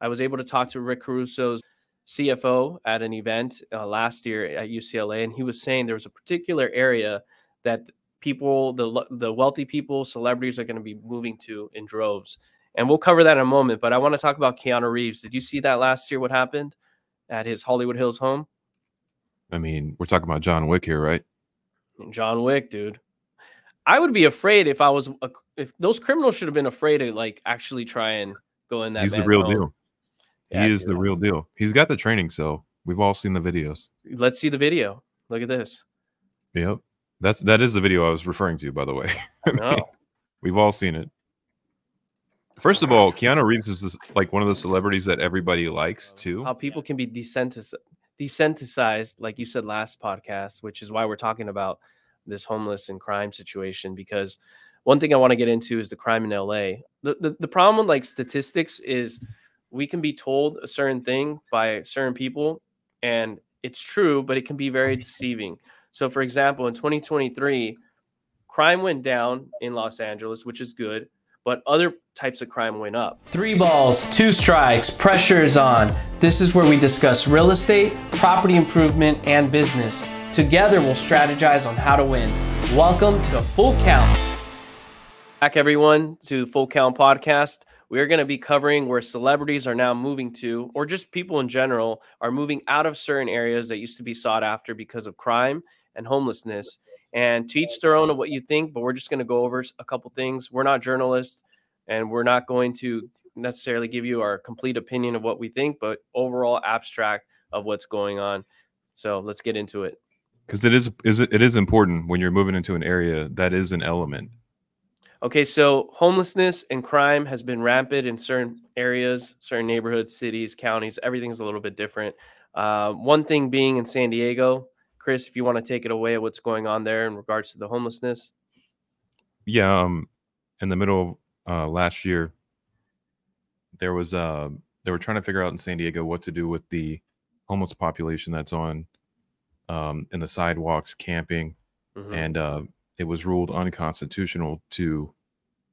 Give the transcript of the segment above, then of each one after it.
I was able to talk to Rick Caruso's CFO at an event uh, last year at UCLA, and he was saying there was a particular area that people, the the wealthy people, celebrities are going to be moving to in droves. And we'll cover that in a moment. But I want to talk about Keanu Reeves. Did you see that last year? What happened at his Hollywood Hills home? I mean, we're talking about John Wick here, right? John Wick, dude. I would be afraid if I was a, if those criminals should have been afraid to like actually try and go in that. He's the real home. deal. He is the real deal. He's got the training, so we've all seen the videos. Let's see the video. Look at this. Yep. That's that is the video I was referring to, by the way. mean, oh. we've all seen it. First of all, Keanu Reeves is like one of the celebrities that everybody likes oh, too. How people can be desensitized, desensitized, like you said last podcast, which is why we're talking about this homeless and crime situation. Because one thing I want to get into is the crime in LA. The, the the problem with like statistics is we can be told a certain thing by certain people, and it's true, but it can be very deceiving. So, for example, in 2023, crime went down in Los Angeles, which is good, but other types of crime went up. Three balls, two strikes, pressure is on. This is where we discuss real estate, property improvement, and business. Together, we'll strategize on how to win. Welcome to the Full Count. Back, everyone, to Full Count Podcast. We are going to be covering where celebrities are now moving to, or just people in general are moving out of certain areas that used to be sought after because of crime and homelessness. And to each their own of what you think, but we're just going to go over a couple things. We're not journalists and we're not going to necessarily give you our complete opinion of what we think, but overall abstract of what's going on. So let's get into it. Because it is, is it, it is important when you're moving into an area that is an element. Okay, so homelessness and crime has been rampant in certain areas, certain neighborhoods, cities, counties. Everything's a little bit different. Uh, one thing being in San Diego, Chris, if you want to take it away, what's going on there in regards to the homelessness? Yeah, um, in the middle of uh, last year, there was uh, they were trying to figure out in San Diego what to do with the homeless population that's on um, in the sidewalks camping, mm-hmm. and uh, it was ruled unconstitutional to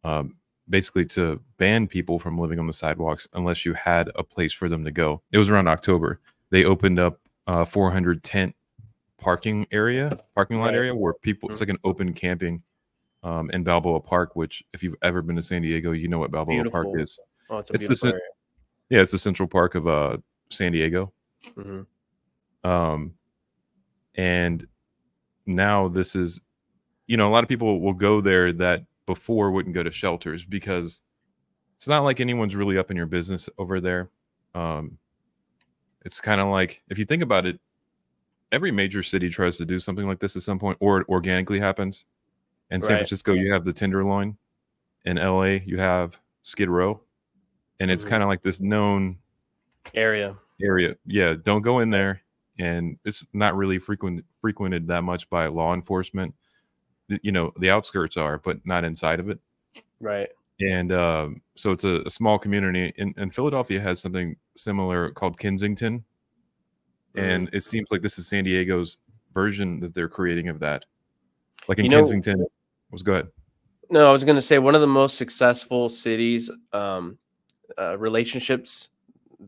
um, basically to ban people from living on the sidewalks unless you had a place for them to go. It was around October. They opened up uh, 400 tent parking area, parking lot area where people, it's mm-hmm. like an open camping um, in Balboa Park, which if you've ever been to San Diego, you know what Balboa beautiful. Park is. Oh, it's, it's the, area. Yeah, it's the central park of uh, San Diego. Mm-hmm. Um, and now this is, you know, a lot of people will go there that before wouldn't go to shelters because it's not like anyone's really up in your business over there. Um, it's kind of like if you think about it, every major city tries to do something like this at some point, or it organically happens. In right. San Francisco, you have the Tenderloin. In LA, you have Skid Row, and it's mm-hmm. kind of like this known area. Area, yeah. Don't go in there, and it's not really frequent frequented that much by law enforcement. You know, the outskirts are, but not inside of it. Right. And um, so it's a, a small community. And, and Philadelphia has something similar called Kensington, and it seems like this is San Diego's version that they're creating of that. Like in you Kensington, know, was go ahead. No, I was going to say one of the most successful cities um, uh, relationships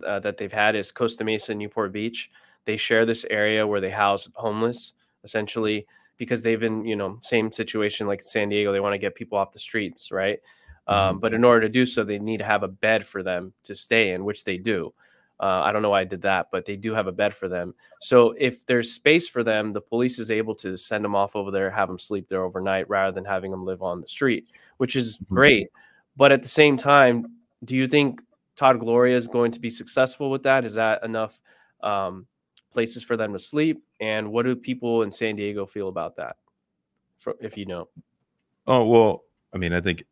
uh, that they've had is Costa Mesa, and Newport Beach. They share this area where they house homeless, essentially, because they've been, you know, same situation like San Diego. They want to get people off the streets, right? Um, mm-hmm. Um, but in order to do so, they need to have a bed for them to stay in, which they do. Uh, I don't know why I did that, but they do have a bed for them. So if there's space for them, the police is able to send them off over there, have them sleep there overnight rather than having them live on the street, which is mm-hmm. great. But at the same time, do you think Todd Gloria is going to be successful with that? Is that enough um, places for them to sleep? And what do people in San Diego feel about that? If you know. Oh well, I mean, I think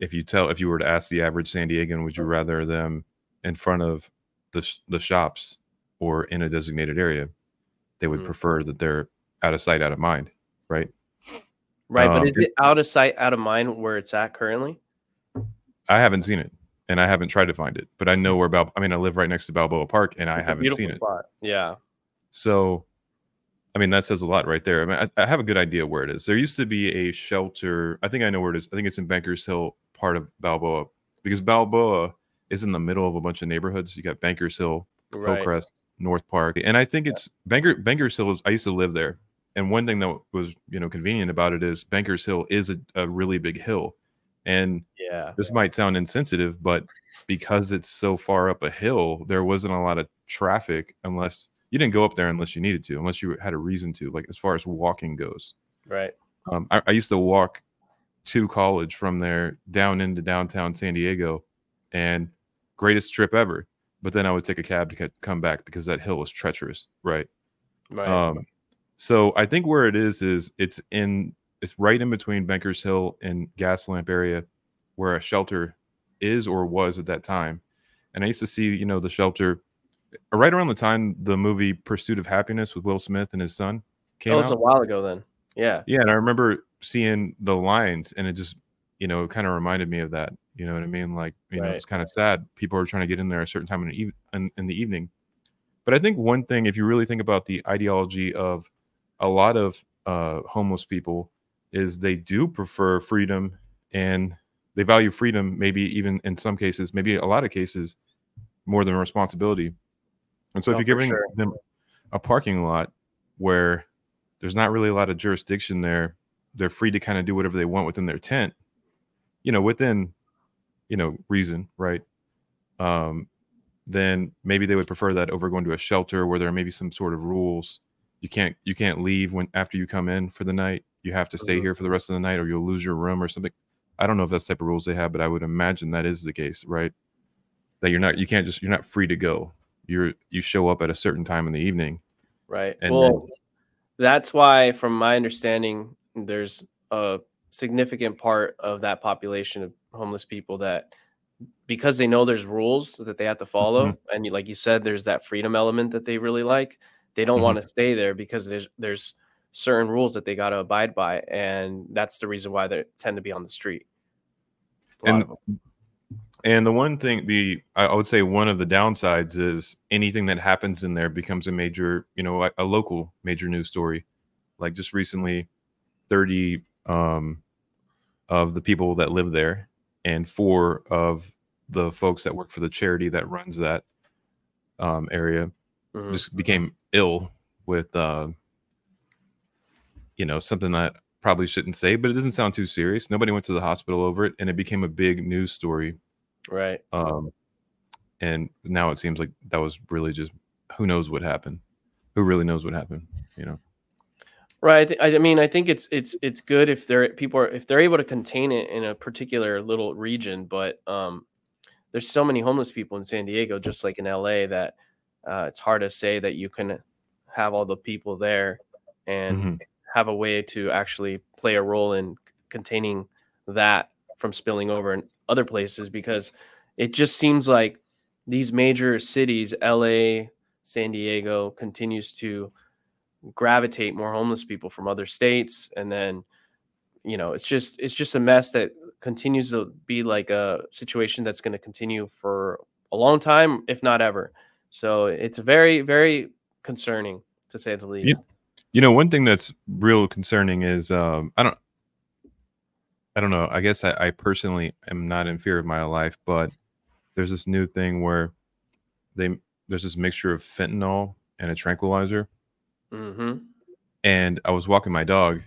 if you tell if you were to ask the average San Diegan, would you rather them in front of the the shops or in a designated area, they would mm-hmm. prefer that they're out of sight, out of mind, right? Right, um, but is it out of sight, out of mind where it's at currently? I haven't seen it, and I haven't tried to find it, but I know where Bal. I mean, I live right next to Balboa Park, and it's I haven't seen spot. it. Yeah. So, I mean, that says a lot right there. I mean, I, I, have a good idea where it is. There used to be a shelter. I think I know where it is. I think it's in Bankers Hill, part of Balboa, because Balboa is in the middle of a bunch of neighborhoods. You got Bankers Hill, Right. Hillcrest, North Park, and I think it's Banker Bankers Hill. Is, I used to live there, and one thing that was you know convenient about it is Bankers Hill is a, a really big hill, and Yeah. this might sound insensitive, but because it's so far up a hill, there wasn't a lot of traffic unless you didn't go up there unless you needed to, unless you had a reason to, like as far as walking goes. Right. Um, I, I used to walk to college from there down into downtown San Diego, and greatest trip ever. But then I would take a cab to come back because that hill was treacherous, right? Right. Um, so I think where it is is it's in it's right in between Bankers Hill and Gaslamp area, where a shelter is or was at that time. And I used to see, you know, the shelter uh, right around the time the movie Pursuit of Happiness with Will Smith and his son came that was out. a while ago then. Yeah. Yeah, and I remember seeing the lines, and it just, you know, kind of reminded me of that. You know what I mean? Like, you know, it's kind of sad. People are trying to get in there a certain time in the, eve- in, in the evening. But I think one thing, if you really think about the ideology of a lot of uh, homeless people, is they do prefer freedom and they value freedom, maybe even in some cases, maybe a lot of cases, more than responsibility. And so, if Oh, you're giving sure. them a parking lot where there's not really a lot of jurisdiction there, they're free to kind of do whatever they want within their tent, you know, within, you know, reason, right? Um, then maybe they would prefer that over going to a shelter where there may be some sort of rules. You can't you can't leave when after you come in for the night. You have to stay Mhm. here for the rest of the night, or you'll lose your room or something. I don't know if that's the type of rules they have, but I would imagine that is the case, right? That you're not you can't just you're not free to go. You're you show up at a certain time in the evening. Right. And well, that's why, from my understanding, there's a significant part of that population of homeless people that, because they know there's rules that they have to follow, Mhm. and you- like you said, there's that freedom element that they really like. They don't Mhm. want to stay there because there's there's certain rules that they got to abide by, and that's the reason why they tend to be on the street. And. And the one thing, the I would say one of the downsides is anything that happens in there becomes a major, you know, a, a local major news story. Like just recently, thirty um, of the people that live there, and four of the folks that work for the charity that runs that um, area Mhm. just became ill with, uh, you know, something that probably shouldn't say, but it doesn't sound too serious. Nobody went to the hospital over it, and it became a big news story right. um, and now it seems like that was really just who knows what happened. Who really knows what happened? You know. Right. I I mean, I think it's it's it's good if they're people are if they're able to contain it in a particular little region, but um, there's so many homeless people in San Diego, just like in LA, that uh, it's hard to say that you can have all the people there and Mhm. Have a way to actually play a role in containing that from spilling over in other places because it just seems like these major cities, LA, San Diego, continues to gravitate more homeless people from other states. And then you know it's just it's just a mess that continues to be like a situation that's going to continue for a long time if not ever. So it's very very concerning to say the least You know, one thing that's real concerning is um, I don't, I don't know. I guess I, I personally am not in fear of my life, but there's this new thing where they there's this mixture of fentanyl and a tranquilizer, hmm and I was walking my dog.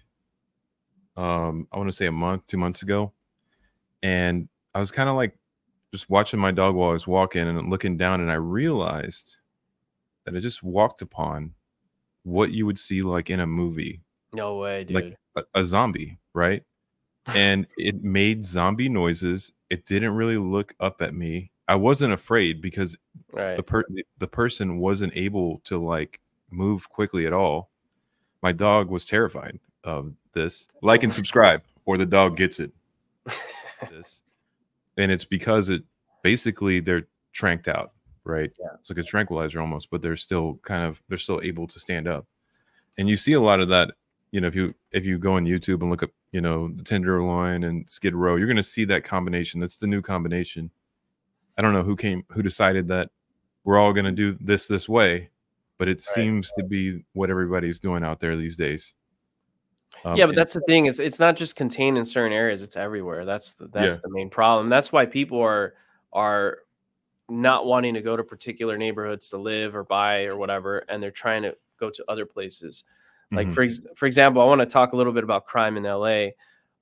Um, I want to say a month, two months ago, and I was kind of like just watching my dog while I was walking and looking down, and I realized that I just walked upon what you would see like in a movie, no way dude like a, a zombie, right? And it made zombie noises. It didn't really look up at me. I wasn't afraid because right the per- the person wasn't able to like move quickly at all. My dog was terrified of this. Like and subscribe, or the dog gets it. This, and it's because it basically they're tranked out, right? Yeah. It's like a tranquilizer almost, but they're still kind of they're still able to stand up. And you see a lot of that. You know, if you if you go on YouTube and look up, you know, the Tenderloin and Skid Row, you're going to see that combination. That's the new combination. I don't know who came who decided that we're all going to do this this way, but it seems to be what everybody's doing out there these days. Um, yeah, but that's the thing. It's it's not just contained in certain areas. It's everywhere. That's the, that's Yeah. the main problem. That's why people are are not wanting to go to particular neighborhoods to live or buy or whatever, and they're trying to go to other places. Like Mhm. for ex- for example, I want to talk a little bit about crime in LA.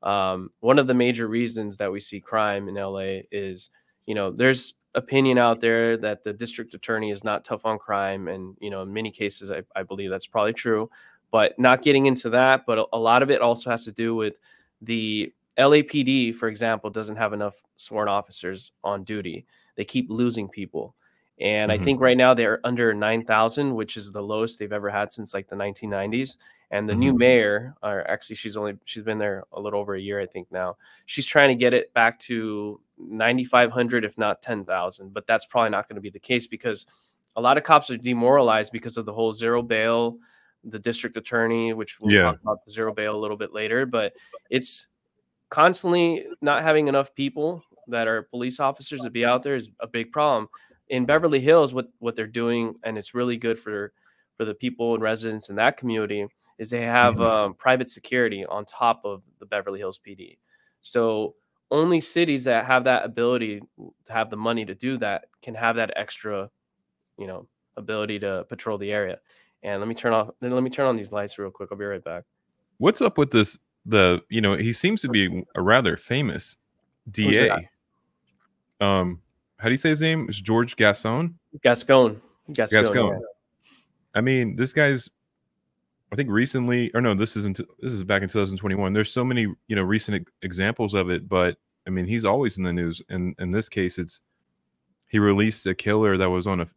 Um, one of the major reasons that we see crime in LA is, you know, there's opinion out there that the district attorney is not tough on crime, and you know, in many cases, I, I believe that's probably true. But not getting into that, but a, a lot of it also has to do with the LAPD, for example, doesn't have enough sworn officers on duty. They keep losing people. And I Mhm. think right now they're under 9,000, which is the lowest they've ever had since like the 1990s. And the new mayor, or actually, she's only she's been there a little over a year, I think now. She's trying to get it back to 9,500, if not 10,000. But that's probably not going to be the case because a lot of cops are demoralized because of the whole zero bail, the district attorney, which we'll Yeah. talk about the zero bail a little bit later. But it's constantly not having enough people that are police officers to be out there is a big problem. In Beverly Hills, what what they're doing, and it's really good for for the people and residents in that community, is they have Mhm. um, private security on top of the Beverly Hills PD. So only cities that have that ability to have the money to do that can have that extra, you know, ability to patrol the area. And let me turn off. Let me turn on these lights real quick. I'll be right back. What's up with this? The you know he seems to be a rather famous Who's that? DA. Um, how do you say his name? It's George Gascon. Gascon. Gascon. Gascon. yeah. I mean, this guy's. I think recently, or no, this isn't. This is back in 2021. There's so many, you know, recent examples of it, but I mean, he's always in the news. And in this case, it's he released a killer that was on a,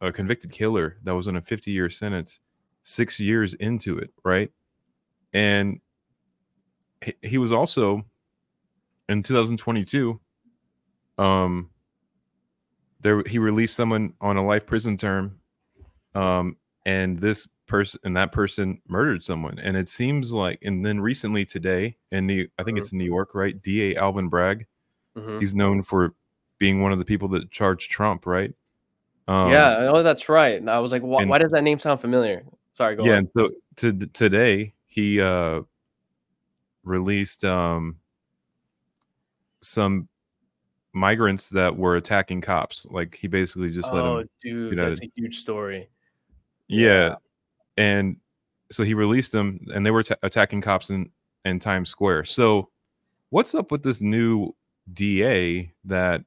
a convicted killer that was on a 50 year sentence, six years into it, right? And he, he was also in 2022. Um, there he released someone on a life prison term um and this person and that person murdered someone and it seems like and then recently today in new i think it's new york right da alvin bragg Mhm. he's known for being one of the people that charged trump right um yeah, oh, that's right. And I was like, why, and- why does that name sound familiar? Sorry, go yeah on. and so to today he uh released um some migrants that were attacking cops like he basically just let oh, them dude, that's a huge story. Yeah. And so he released them and they were ta attacking cops in, in Times Square. So what's up with this new DA that,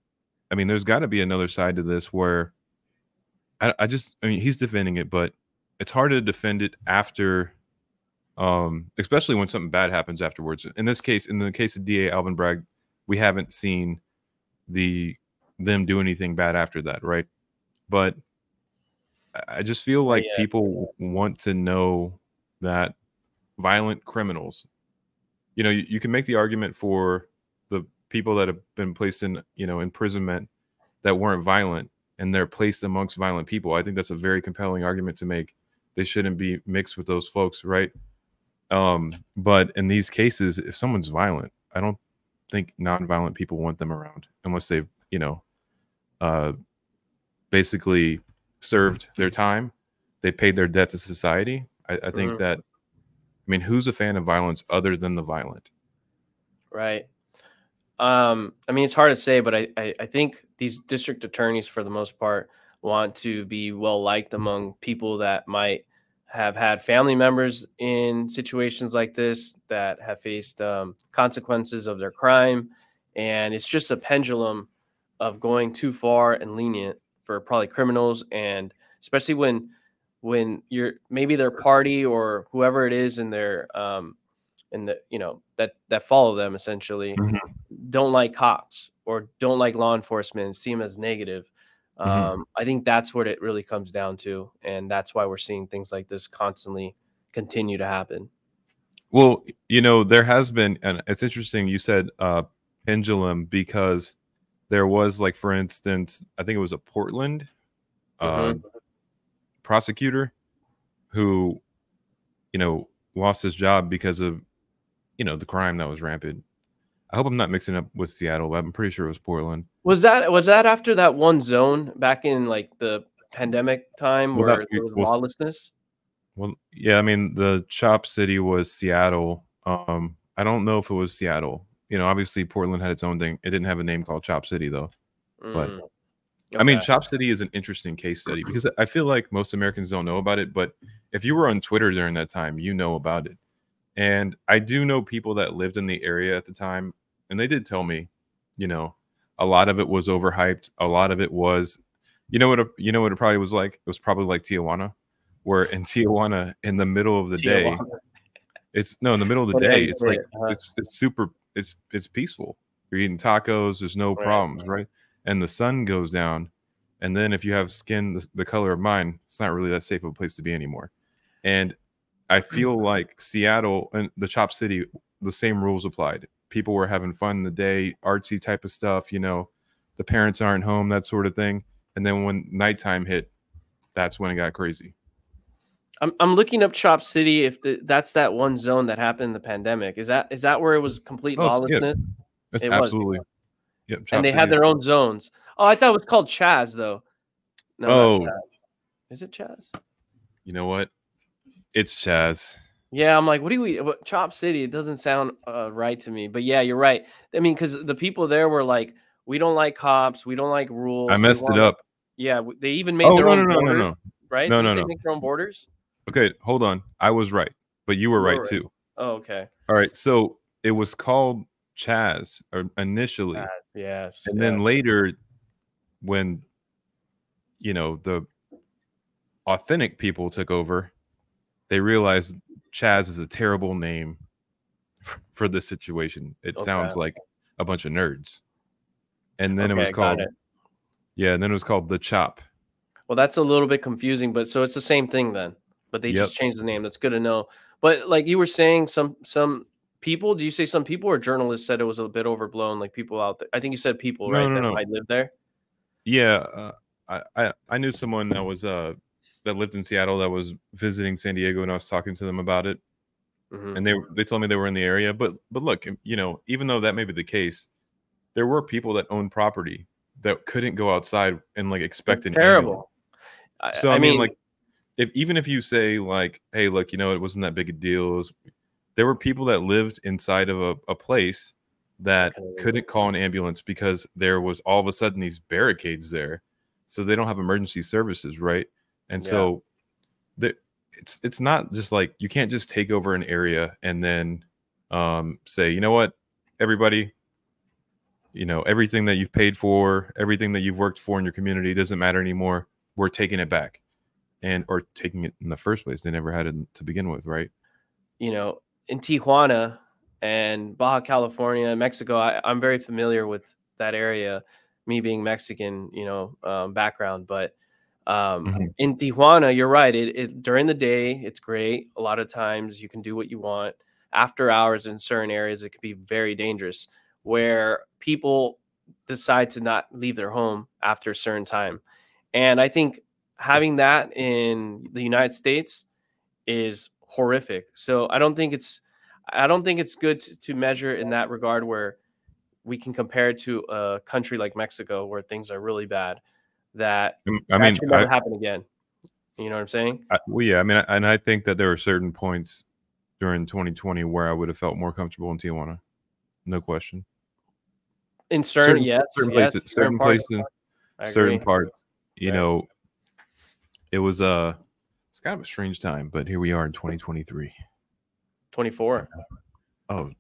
I mean, there's got to be another side to this where I, I just, I mean, he's defending it, but it's hard to defend it after, um, especially when something bad happens afterwards. In this case, in the case of DA Alvin Bragg, we haven't seen the them do anything bad after that, right? But I- just feel like yeah. people want to know that violent criminals, you know, you, you can make the argument for the people that have been placed in, you know, imprisonment that weren't violent and they're placed amongst violent people. I think that's a very compelling argument to make. They shouldn't be mixed with those folks, right? Um, but in these cases, if someone's violent, I don't think non-violent people want them around unless they've, you know, uh, basically served their time, they paid their debt to society. I, I think Mhm. that, I mean, who's a fan of violence other than the violent? Right. Um, I mean, it's hard to say, but I, I, I think these district attorneys, for the most part, want to be well liked among people that might have had family members in situations like this that have faced um, consequences of their crime. And it's just a pendulum of going too far and lenient for probably criminals. And especially when when you're maybe their party or whoever it is in their um, in the you know that that follow them essentially Mhm. don't like cops or don't like law enforcement see them as negative Mhm. um, i think that's what it really comes down to and that's why we're seeing things like this constantly continue to happen Well, you know, there has been, and it's interesting you said uh, pendulum because there was, like, for instance, I think it was a Portland uh, prosecutor who, you know, lost his job because of, you know, the crime that was rampant. I hope I'm not mixing up with Seattle, but I'm pretty sure it was Portland. was that was that after that one zone back in like the pandemic time Well, where that- there was lawlessness Well, yeah, I mean, the Chop City was Seattle. Um, I don't know if it was Seattle. You know, obviously Portland had its own thing. It didn't have a name called Chop City though. But- Mm. I mean, Chop City is an interesting case study because I feel like most Americans don't know about it. But if you were on Twitter during that time, you know about it. And I do know people that lived in the area at the time, and they did tell me, you know, a lot of it was overhyped. A lot of it was, you know what? it- You know what it probably was like. It was probably like Tijuana, where in Tijuana, in the middle of the day, it's no, in the middle of the day, it's like uh-huh. it's it's super, it's it's peaceful. You're eating tacos. There's no Right, problems, right? And the sun goes down, and then if you have skin the, the color of mine, it's not really that safe of a place to be anymore. And I feel like Seattle and the Chop City, the same rules applied. People were having fun in the day, artsy type of stuff. You know, the parents aren't home, that sort of thing. And then when nighttime hit, that's when it got crazy. I'm I'm looking up Chop City. If the, that's that one zone that happened in the pandemic, is that is that where it was complete Oh, it's- yeah. lawlessness? It was, absolutely. Yep. Chop and they City had their own zones. Oh, I thought it was called Chaz though. No, not Oh. Chaz. is it Chaz? You know what? It's Chaz. Yeah, I'm like, what do we? What, Chop City? It doesn't sound uh, right to me. But yeah, you're right. I mean, because the people there were like, we don't like cops, we don't like rules. I messed want- it up. Yeah, they even made Oh their no own no no no borders, no. right? No, no, they no. Make their own borders. Okay, hold on. I was right, but you were right right. too. Oh, okay. All right, so it was called Chaz or initially, Chaz, yes. and yes. then later, when you know the authentic people took over, they realized Chaz is a terrible name for this situation. It sounds like a bunch of nerds, and then it was called it. yeah, and then it was called the Chop. Well, that's a little bit confusing, but so it's the same thing then. But they just changed the name. That's good to know. But like you were saying, some some people. Do you say some people or journalists said it was a bit overblown? Like people out there. I think you said people, No, right? no, that no. might live there. Yeah, uh, I, I I knew someone that was uh that lived in Seattle that was visiting San Diego, and I was talking to them about it, Mhm. and they they told me they were in the area. But but look, you know, even though that may be the case, there were people that owned property that couldn't go outside and like expect an terrible. I, So I, I, mean, mean, like, if even if you say like, hey, look, you know, it wasn't that big a deal. Was, there were people that lived inside of a, a place that Couldn't couldn't call an ambulance because there was all of a sudden these barricades there, so they don't have emergency services, right? And Yeah. so, the, it's it's not just like you can't just take over an area and then um, say, you know what, everybody. You know, everything that you've paid for, everything that you've worked for in your community doesn't matter anymore we're taking it back and or taking it in the first place they never had it to begin with right you know, in Tijuana and Baja California, Mexico, I, I'm very familiar with that area. Me being Mexican, you know, um, background, but um, Mhm. in Tijuana, you're right. It, it during the day, it's great. A lot of times, you can do what you want. After hours, in certain areas, it can be very dangerous, where people decide to not leave their home after a certain time. And I think having that in the United States is horrific. So I don't think it's I don't think it's good to, to measure in that regard where we can compare it to a country like Mexico where things are really bad. That, Um, i that mean should never I, happen again. You know what I'm saying? I, well yeah i mean and i think that there were certain points during 2020 where i would have felt more comfortable in tijuana no question In certain, Certain- yes, certain yes, places certain parts, places certain parts you Right. know it was uh it's kind of a strange time but here we are in 2023 24. oh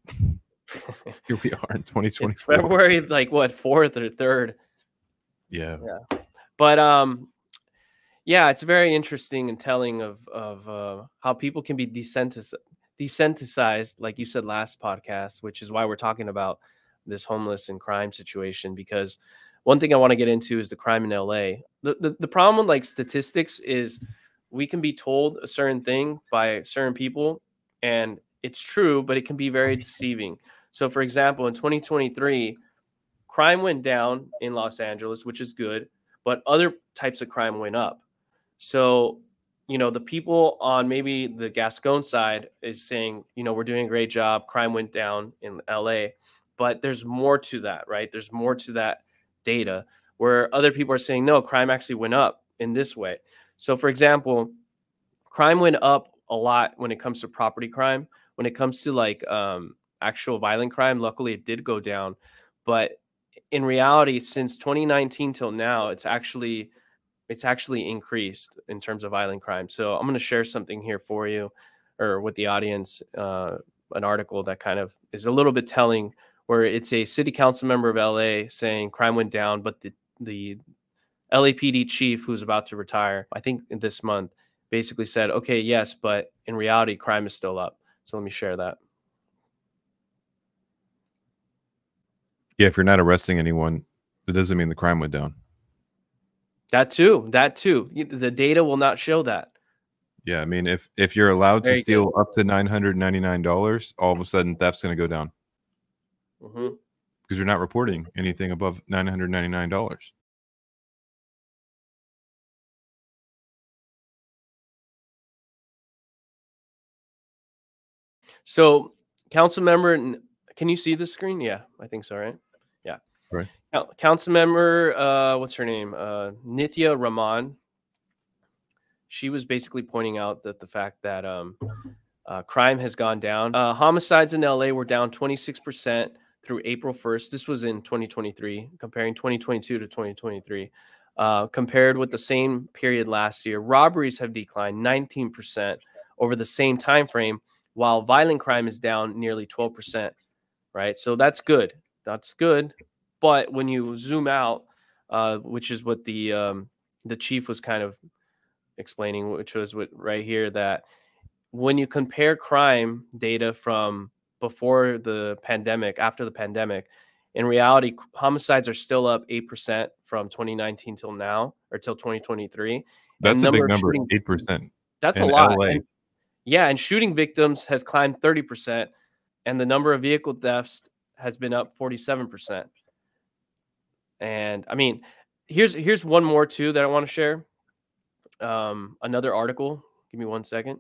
here we are in It's 2024 February, like what, fourth or third? yeah but um yeah it's very interesting and telling of of uh, how people can be desensitized like you said last podcast which is why we're talking about this homeless and crime situation because one thing i want to get into is the crime in la the, the, the problem with like statistics is we can be told a certain thing by certain people and it's true but it can be very deceiving. So for example in 2023 crime went down in los angeles which is good but other types of crime went up. So, you know, the people on maybe the Gascon side is saying, you know, we're doing a great job. Crime went down in LA, but there's more to that, right? There's more to that data where other people are saying, no, crime actually went up in this way. So, for example, crime went up a lot when it comes to property crime. When it comes to like um, actual violent crime, luckily it did go down. But in reality, since 2019 till now, it's actually it's actually increased in terms of violent crime. So I'm going to share something here for you, or with the audience, uh, an article that kind of is a little bit telling, where it's a city council member of LA saying crime went down, but the the LAPD chief who's about to retire, I think this month, basically said, okay, yes, but in reality, crime is still up. So let me share that. Yeah, if you're not arresting anyone, it doesn't mean the crime went down. That too. That too. The data will not show that. Yeah, I mean, if if you're allowed to Very steal up to nine hundred ninety nine dollars, all of a sudden theft's going to go down mm-hmm. because you're not reporting anything above nine hundred ninety nine dollars. So, council member, n- can you see the screen? Yeah, I think so, right? Yeah. Right. Coun- Council member, uh, what's her name? Uh, Nithya Raman. She was basically pointing out that the fact that um, uh, crime has gone down. Uh, homicides in LA were down 26% through April 1st. This was in 2023, comparing 2022 to 2023. Uh, compared with the same period last year, robberies have declined 19% over the same time frame while violent crime is down nearly 12%, right? So that's good. That's good. But when you zoom out, uh, which is what the um, the chief was kind of explaining, which was what right here that when you compare crime data from before the pandemic, after the pandemic, in reality, homicides are still up 8% from 2019 till now or till 2023. That's a big number, eight percent. That's a lot. And- yeah, and shooting victims has climbed 30%, and the number of vehicle thefts has been up 47%. And I mean, here's here's one more too that I want to share. Um, another article. Give me one second.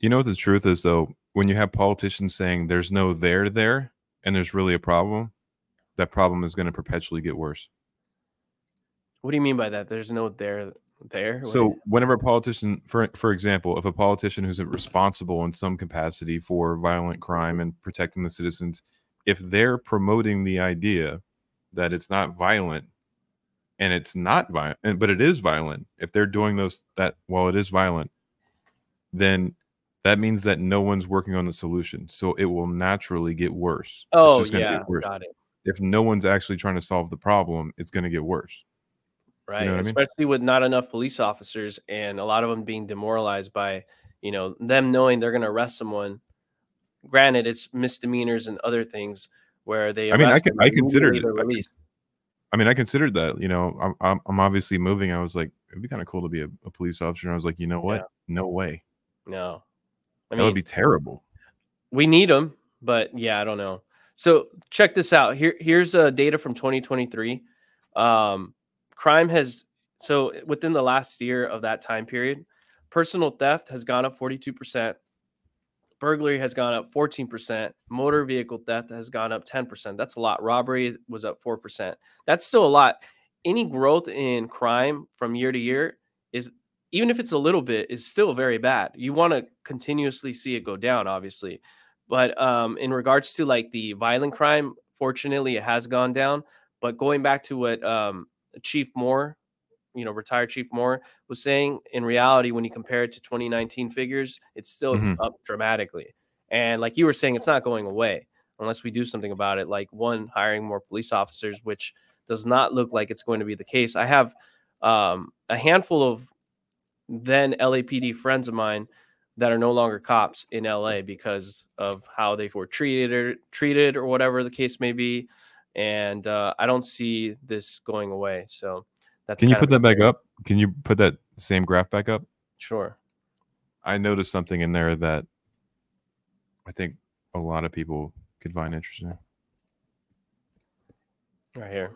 You know what the truth is though? When you have politicians saying there's no there there and there's really a problem, that problem is going to perpetually get worse. What do you mean by that? There's no there there. So whenever a politician, for for example, if a politician who's responsible in some capacity for violent crime and protecting the citizens, if they're promoting the idea that it's not violent and it's not violent, but it is violent, if they're doing those that while it is violent, then that means that no one's working on the solution. So it will naturally get worse. Oh yeah, get worse. got it. If no one's actually trying to solve the problem, it's going to get worse. Right know what I mean? especially with not enough police officers and a lot of them being demoralized by you know them knowing they're going to arrest someone granted it's misdemeanors and other things where they I mean, I them I considered it. I released. I mean, I considered that. You know, I'm I'm, I'm obviously moving. I was like, it'd be kind of cool to be a, a police officer. And I was like, you know what? Yeah. No way. no i that mean would be terrible. we need them but yeah i don't know so check this out here here's uh, data from 2023 um, crime has so within the last year of that time period personal theft has gone up 42% burglary has gone up 14% motor vehicle theft has gone up 10% that's a lot. Robbery was up 4% that's still a lot. Any growth in crime from year to year is even if it's a little bit is still very bad. You want to continuously see it go down obviously. But um, in regards to like the violent crime fortunately it has gone down. But going back to what um, chief moore you know retired chief moore was saying in reality when you compare it to 2019 figures it's still Mhm. up dramatically and like you were saying it's not going away unless we do something about it like one hiring more police officers which does not look like it's going to be the case i have um, a handful of then lapd friends of mine that are no longer cops in LA because of how they were treated or treated or whatever the case may be. And uh, I don't see this going away. So that's Can you put that back up? Can you put that same graph back up? Sure. I noticed something in there that I think a lot of people could find interesting. Right here.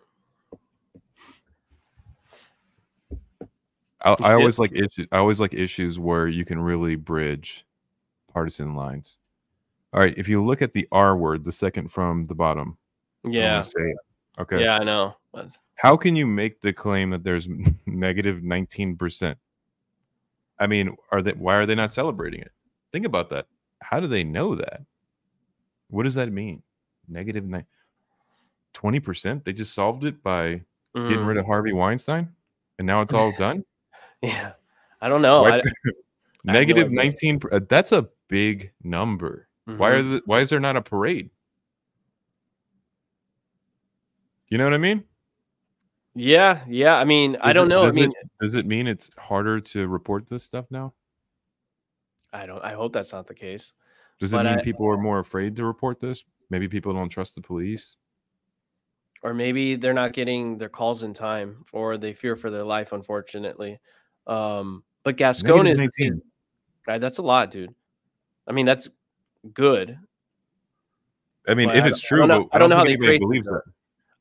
I, I always like issues. I always like issues where you can really bridge partisan lines. All right, if you look at the R word, the second from the bottom, Yeah. Okay. Yeah, I know. How can you make the claim that there's negative 19%? I mean, are they why are they not celebrating it? Think about that. How do they know that? What does that mean? Negative nine. twenty percent. They just solved it by getting Mm, rid of Harvey Weinstein, and now it's all done. yeah, I don't know. Why- no Negative nineteen. per- uh, That's a big number. Why mhm. are the, Why is there not a parade? You know what I mean? Yeah, yeah. I mean, I don't it- know. I mean, it, does it mean it's harder to report this stuff now? I don't. I hope that's not the case. Does it mean I- people are more afraid to report this? Maybe people don't trust the police. or maybe they're not getting their calls in time or they fear for their life unfortunately um but gascon is 19. uh, that's a lot dude i mean that's good I mean, Well, if I it's don't- I true, don't I don't know how they believes that.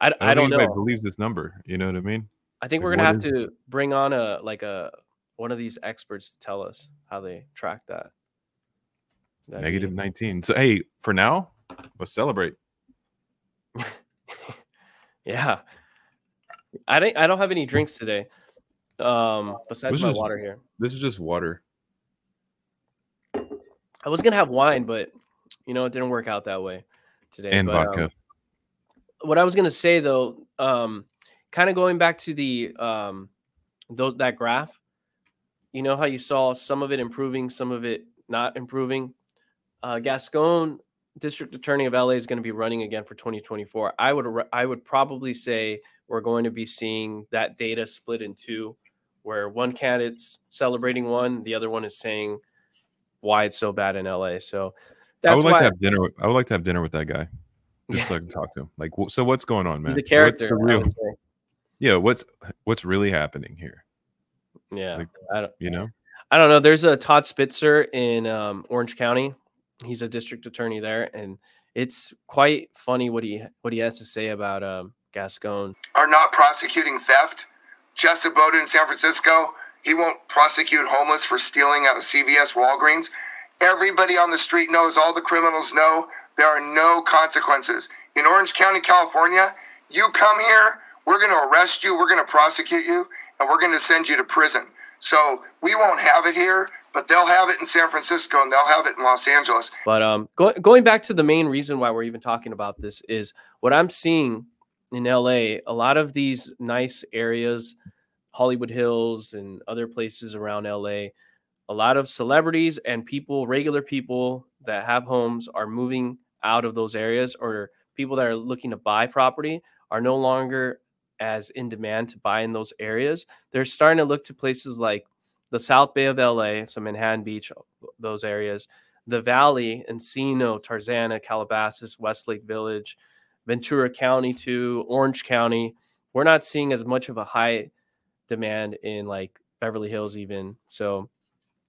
I, I I don't, know believes this number. You know what I mean? i think like, we're gonna have to bring on a like a one of these experts to tell us how they track that That'd be- Negative 19. So, hey, for now, let's celebrate. yeah i don't i don't have any drinks today um besides This my is- water here This is just water. i was gonna have wine but you know it didn't work out that way today and but, um, vodka. What I was gonna say though, um, kind of going back to the um, those that graph, you know how you saw some of it improving, some of it not improving. Uh, Gascon District Attorney of LA is going to be running again for 2024. I would I would probably say we're going to be seeing that data split in two, where one candidate's celebrating one, the other one is saying why it's so bad in LA. So that's I would like why to have dinner. With, I would like to have dinner with that guy, just Yeah. so I can talk to him. Like, so what's going on, man? he's a What's character. the real, would yeah, what's what's really happening here? Yeah, Like, I don't, You know? I don't know. There's a Todd Spitzer in um, Orange County. He's a district attorney there, and it's quite funny what he what he has to say about um, Gascon. are not prosecuting theft. Chesa Boudin in San Francisco, he won't prosecute homeless for stealing out of CVS Walgreens. Everybody on the street knows, all the criminals know, there are no consequences. In Orange County, California, you come here, we're going to arrest you, we're going to prosecute you, and we're going to send you to prison. So we won't have it here, but they'll have it in San Francisco and they'll have it in Los Angeles. But um, go, going back to the main reason why we're even talking about this is what I'm seeing in LA. A lot of these nice areas, Hollywood Hills and other places around LA, a lot of celebrities and people, regular people that have homes, are moving out of those areas, or people that are looking to buy property are no longer as in demand to buy in those areas. They're starting to look to places like the South Bay of LA, so Manhattan Beach, those areas, the Valley, Encino, Tarzana, Calabasas, Westlake Village, Ventura County to Orange County. We're not seeing as much of a high demand in like Beverly Hills, even. So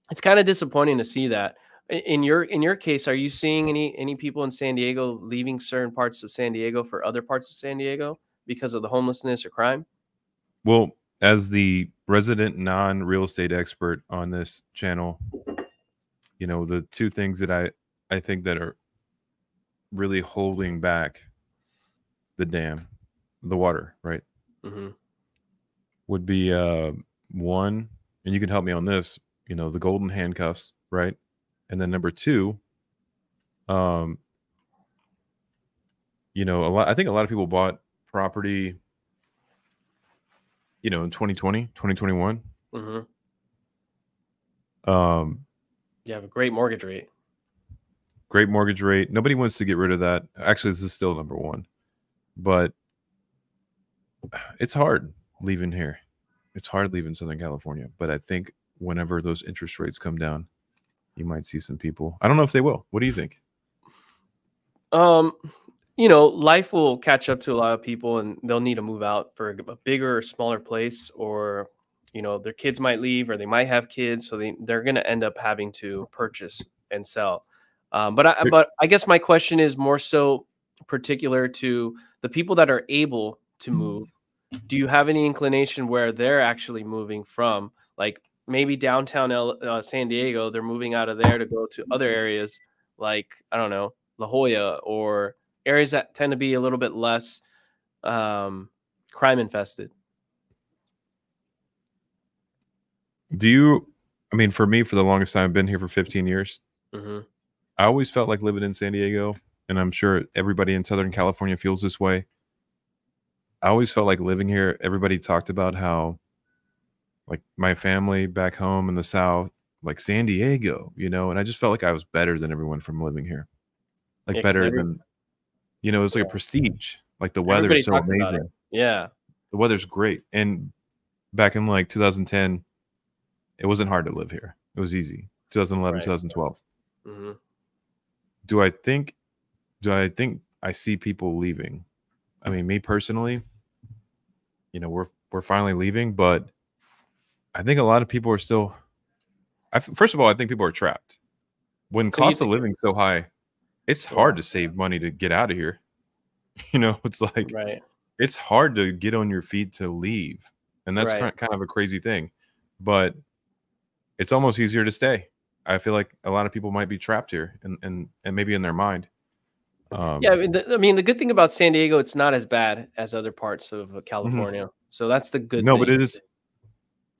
it's kind of disappointing to see that. In your in your case, are you seeing any any people in San Diego leaving certain parts of San Diego for other parts of San Diego because of the homelessness or crime? Well, as the resident non real estate expert on this channel, you know, the two things that I I think that are really holding back the dam, the water, right? Mm-hmm. Would be uh one, and you can help me on this, you know, the golden handcuffs, right? And then number two, um, you know, a lot I think a lot of people bought property you know in 2020 2021 Mm-hmm. um You have a great mortgage rate. great mortgage rate. Nobody wants to get rid of that. Actually this is still number one. But it's hard leaving here. It's hard leaving southern california. But i think whenever those interest rates come down you might see some people. I don't know if they will. What do you think? Um, you know, life will catch up to a lot of people, and they'll need to move out for a, bigger or smaller place, or you know, their kids might leave, or they might have kids, so they they're going to end up having to purchase and sell. Um, but I, but I guess my question is more so particular to the people that are able to move. Do you have any inclination where they're actually moving from, like maybe downtown L, uh, San Diego? They're moving out of there to go to other areas, like I don't know, La Jolla or areas that tend to be a little bit less um, crime infested. do you i mean for me for the longest time i've been here for 15 years hmm I always felt like living in San Diego, and I'm sure everybody in Southern California feels this way. I always felt like living here. Everybody talked about how, like my family back home in the South, like San Diego, you know, and I just felt like I was better than everyone from living here, like Yeah, better than, you know, it was like a prestige. Like the weather is so talks about it. amazing. Yeah. The weather's great, and back in like 2010, it wasn't hard to live here. It was easy. 2011, Right. 2012. hmm do I think do I think I see people leaving? I mean, me personally, you know, we're we're finally leaving, but I think a lot of people are still I first of all, I think people are trapped. When So cost of living so high, it's hard to save money to get out of here. You know, it's like Right. it's hard to get on your feet to leave. And that's Right. kind of a crazy thing. But it's almost easier to stay. I feel like a lot of people might be trapped here and and, and maybe in their mind. Um, Yeah, I mean, the, I mean, the good thing about San Diego, it's not as bad as other parts of uh, California. So that's the good. Mm-hmm. No, thing. but it is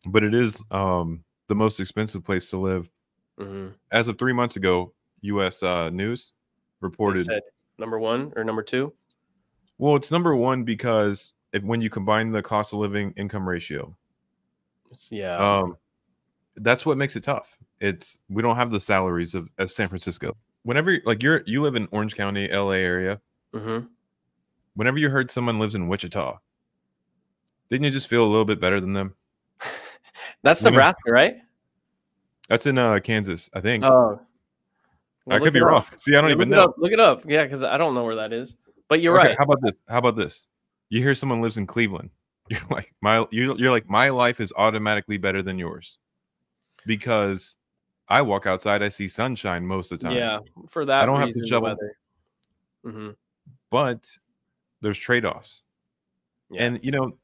but it is um the most expensive place to live. Mhm. As of three months ago, US uh, News reported said number one or number two. well, it's number one because if, when you combine the cost of living income ratio, yeah. um that's what makes it tough it's we don't have the salaries of as san francisco whenever like you're you live in orange county la area hmm whenever you heard someone lives in wichita didn't you just feel a little bit better than them That's it- Nebraska, right? that's in uh kansas i think Oh, i could be wrong see i don't Yeah, even look know It up, look it up. Yeah, because I don't know where that is. But you're Okay, right. how about this how about this you hear someone lives in cleveland you're like my you're, you're like my life is automatically better than yours because i walk outside i see sunshine most of the time yeah, for that. I don't have to reason, shovel. Mhm. but there's trade-offs Yeah. and you know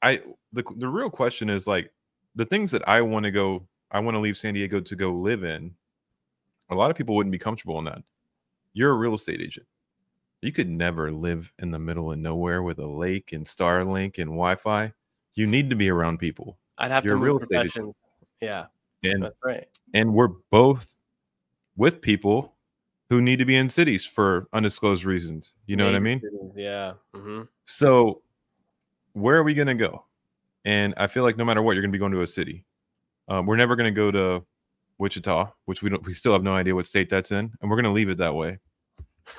i the, the real question is like the things that i want to go i want to leave san diego to go live in a lot of people wouldn't be comfortable in that you're a real estate agent you could never live in the middle of nowhere with a lake and starlink and wi-fi you need to be around people I'd have you're to real estate agent. Yeah, and that's right. and we're both with people who need to be in cities for undisclosed reasons you know what i mean cities, Yeah. hmm So, where are we going to go? And I feel like no matter what, you're going to be going to a city. Um, we're never going to go to Wichita, which we don't. We still have no idea what state that's in, and we're going to leave it that way.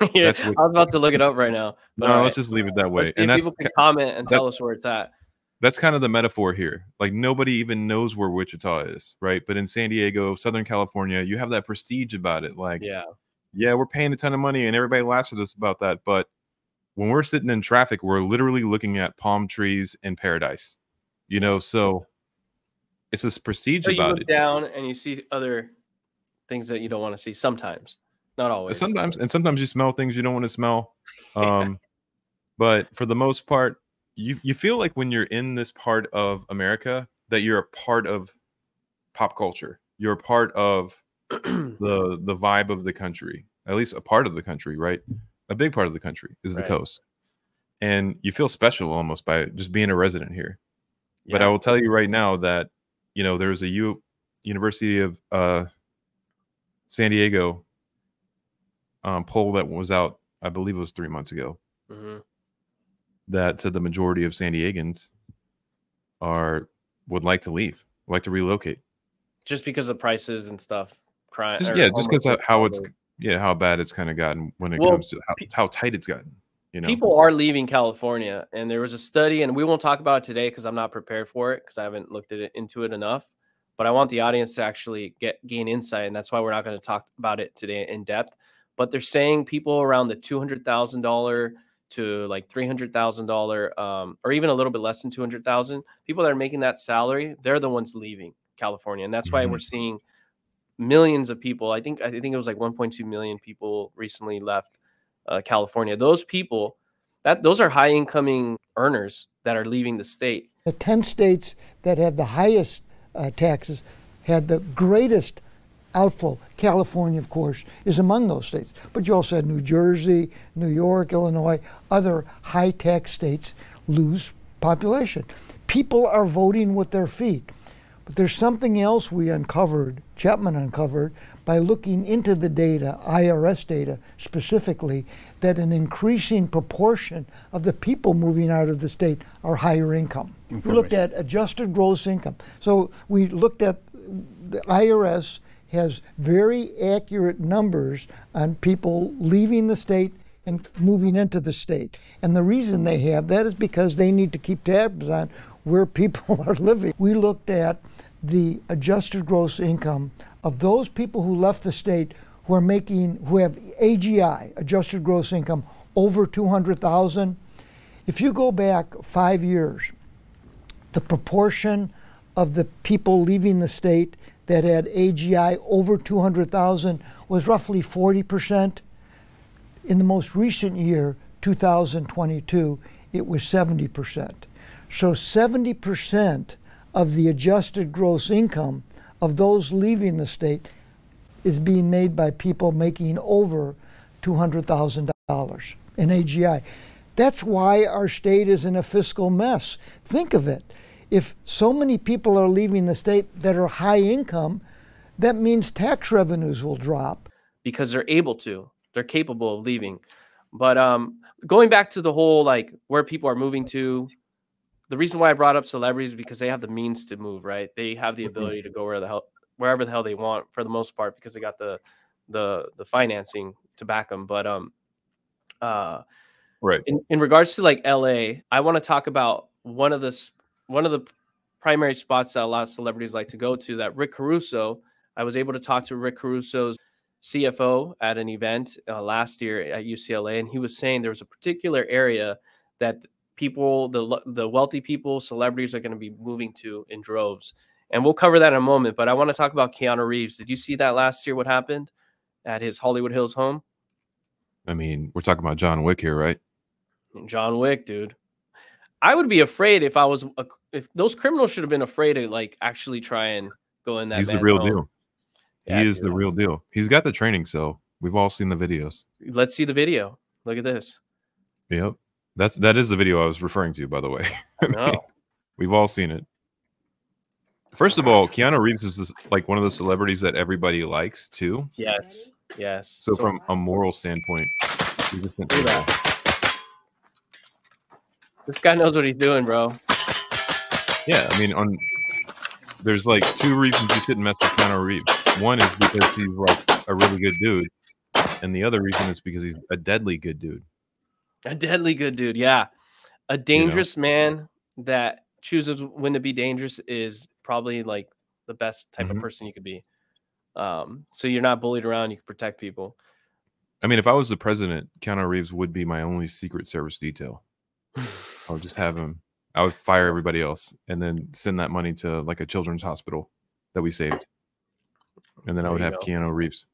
yeah, That's I what- was about to look it up right now. But no, all let's just leave it that way. And people can comment and that- tell us where it's at. that's kind of the metaphor here. Like nobody even knows where Wichita is, right? But in San Diego, Southern California, you have that prestige about it. Like, Yeah, yeah, we're paying a ton of money, and everybody laughs at us about that. But when we're sitting in traffic, we're literally looking at palm trees and paradise. You know, so it's this prestige so you about look it. down and you see other things that you don't want to see. Sometimes, not always. sometimes and sometimes you smell things you don't want to smell um but for the most part you you feel like when you're in this part of america that you're a part of pop culture you're a part of the the vibe of the country at least a part of the country right a big part of the country is the Right. coast and you feel special almost by just being a resident here but i will tell you right now that you know there's a U university of uh san diego um, poll that was out i believe it was three months ago Mhm. that said the majority of san diegans are would like to leave like to relocate just because of prices and stuff. Crime. just yeah just because homeless how it's yeah how bad it's kind of gotten when it Well, comes to how, how tight it's gotten you know people are leaving California, and there was a study, and we won't talk about it today because I'm not prepared for it because I haven't looked at it into it enough. But I want the audience to actually get gain insight, and that's why we're not going to talk about it today in depth. But they're saying people around the two hundred thousand dollar to like three hundred thousand dollar, um, or even a little bit less than two hundred thousand, people that are making that salary, they're the ones leaving California, and that's why Mhm. we're seeing millions of people. I think I think it was like 1.2 million people recently left uh, California. Those people, that those are high incoming earners that are leaving the state. The 10 states that have the highest uh, taxes had the greatest outflow. California, of course, is among those states. But you also had New Jersey, New York, Illinois, other high tax states lose population. People are voting with their feet. But there's something else we uncovered, Chapman uncovered, by looking into the data, IRS data specifically, that an increasing proportion of the people moving out of the state are higher income. We looked at adjusted gross income. So we looked at the IRS has very accurate numbers on people leaving the state and moving into the state. And the reason they have that is because they need to keep tabs on where people are living. We looked at the adjusted gross income of those people who left the state who are making who have AGI, adjusted gross income over 200,000. If you go back 5 years, the proportion of the people leaving the state that had AGI over 200,000 was roughly 40%. In the most recent year, 2022, it was 70%. So 70% of the adjusted gross income of those leaving the state is being made by people making over $200,000 in AGI. That's why our state is in a fiscal mess. Think of it if so many people are leaving the state that are high income, that means tax revenues will drop. Because they're able to, they're capable of leaving. But um, going back to the whole like where people are moving to, the reason why I brought up celebrities is because they have the means to move, right? They have the mm-hmm. ability to go where the hell, wherever the hell they want for the most part because they got the the the financing to back them. But um, uh, right. In, in regards to like LA, I want to talk about one of the one of the primary spots that a lot of celebrities like to go to that Rick Caruso, I was able to talk to Rick Caruso's CFO at an event uh, last year at UCLA, and he was saying there was a particular area that people, the the wealthy people, celebrities are going to be moving to in droves. And we'll cover that in a moment. But I want to talk about Keanu Reeves. Did you see that last year? What happened at his Hollywood Hills home? I mean, we're talking about John Wick here, right? John Wick, dude. I would be afraid if I was a, if those criminals should have been afraid to like actually try and go in that. He's the real home. deal. Yeah, he is dude. the real deal. He's got the training, so we've all seen the videos. Let's see the video. Look at this. Yep, that's that is the video I was referring to, by the way. No, we've all seen it. First of all, Keanu Reeves is like one of the celebrities that everybody likes too. Yes, yes. So, so from a moral standpoint, look at that. This guy knows what he's doing, bro. Yeah, I mean, on there's like two reasons you shouldn't mess with Keanu Reeves. One is because he's like a really good dude, and the other reason is because he's a deadly good dude. A deadly good dude, yeah. A dangerous you know? man that chooses when to be dangerous is probably like the best type mm-hmm. of person you could be. Um, so you're not bullied around, you can protect people. I mean, if I was the president, Keanu Reeves would be my only Secret Service detail. I would just have him. I would fire everybody else and then send that money to like a children's hospital that we saved. And then there I would have go. Keanu Reeves.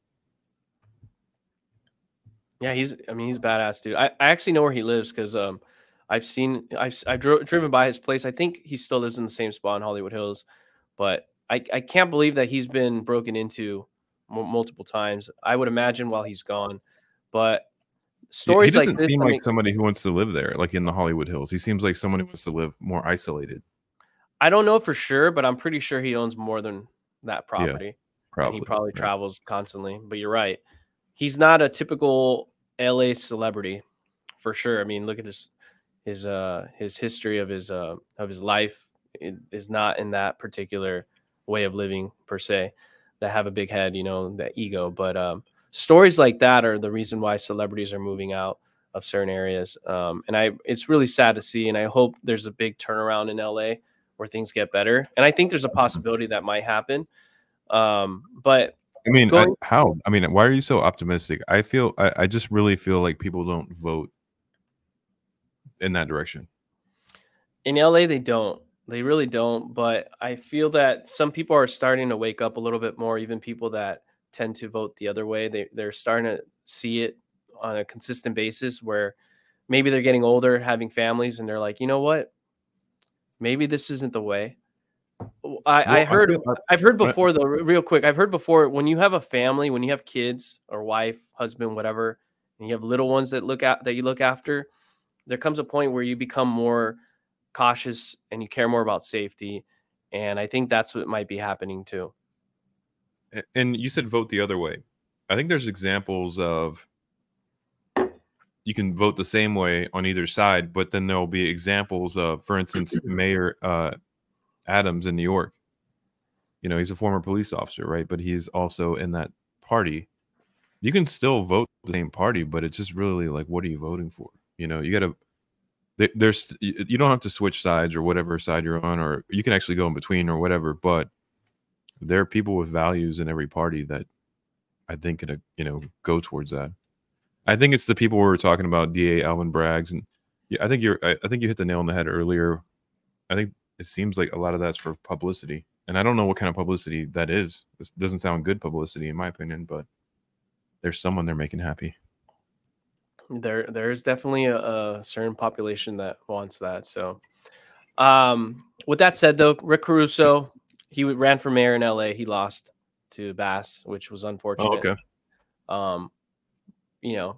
Yeah, he's. I mean, he's badass, dude. I, I actually know where he lives because um, I've seen. I've I dro- driven by his place. I think he still lives in the same spot in Hollywood Hills, but I I can't believe that he's been broken into m- multiple times. I would imagine while he's gone, but stories he doesn't like this, seem like somebody who wants to live there, like in the Hollywood Hills. He seems like someone who wants to live more isolated. I don't know for sure, but I'm pretty sure he owns more than that property. Yeah, probably. he probably travels constantly. But you're right. He's not a typical LA celebrity for sure. I mean, look at his his uh his history of his uh of his life it is not in that particular way of living per se that have a big head, you know, that ego. But um stories like that are the reason why celebrities are moving out of certain areas. Um, and I, it's really sad to see. And I hope there's a big turnaround in LA where things get better. And I think there's a possibility that might happen. Um, but I mean, I, how? I mean, why are you so optimistic? I feel, I, I just really feel like people don't vote in that direction. In LA, they don't. They really don't. But I feel that some people are starting to wake up a little bit more, even people that tend to vote the other way. They they're starting to see it on a consistent basis where maybe they're getting older, having families, and they're like, you know what? Maybe this isn't the way. I, I heard I've heard before though, real quick. I've heard before when you have a family, when you have kids or wife, husband, whatever, and you have little ones that look at that you look after, there comes a point where you become more cautious and you care more about safety And I think that's what might be happening too. And you said vote the other way. I think there's examples of you can vote the same way on either side, but then there'll be examples of, for instance, Mayor uh, Adams in New York. You know, he's a former police officer, right? But he's also in that party. You can still vote the same party, but it's just really like, what are you voting for? You know, you got to. There's you don't have to switch sides or whatever side you're on, or you can actually go in between or whatever. But there are people with values in every party that I think uh, you know, go towards that. I think it's the people we were talking about, Da Alvin Braggs, and yeah, I think you're, I, I think you hit the nail on the head earlier. I think it seems like a lot of that's for publicity, and I don't know what kind of publicity that is. This doesn't sound good publicity, in my opinion, but there's someone they're making happy. There, there is definitely a, a certain population that wants that. So, um, with that said, though, Rick Caruso, he ran for mayor in LA. He lost to Bass, which was unfortunate. Oh, okay. Um, you know,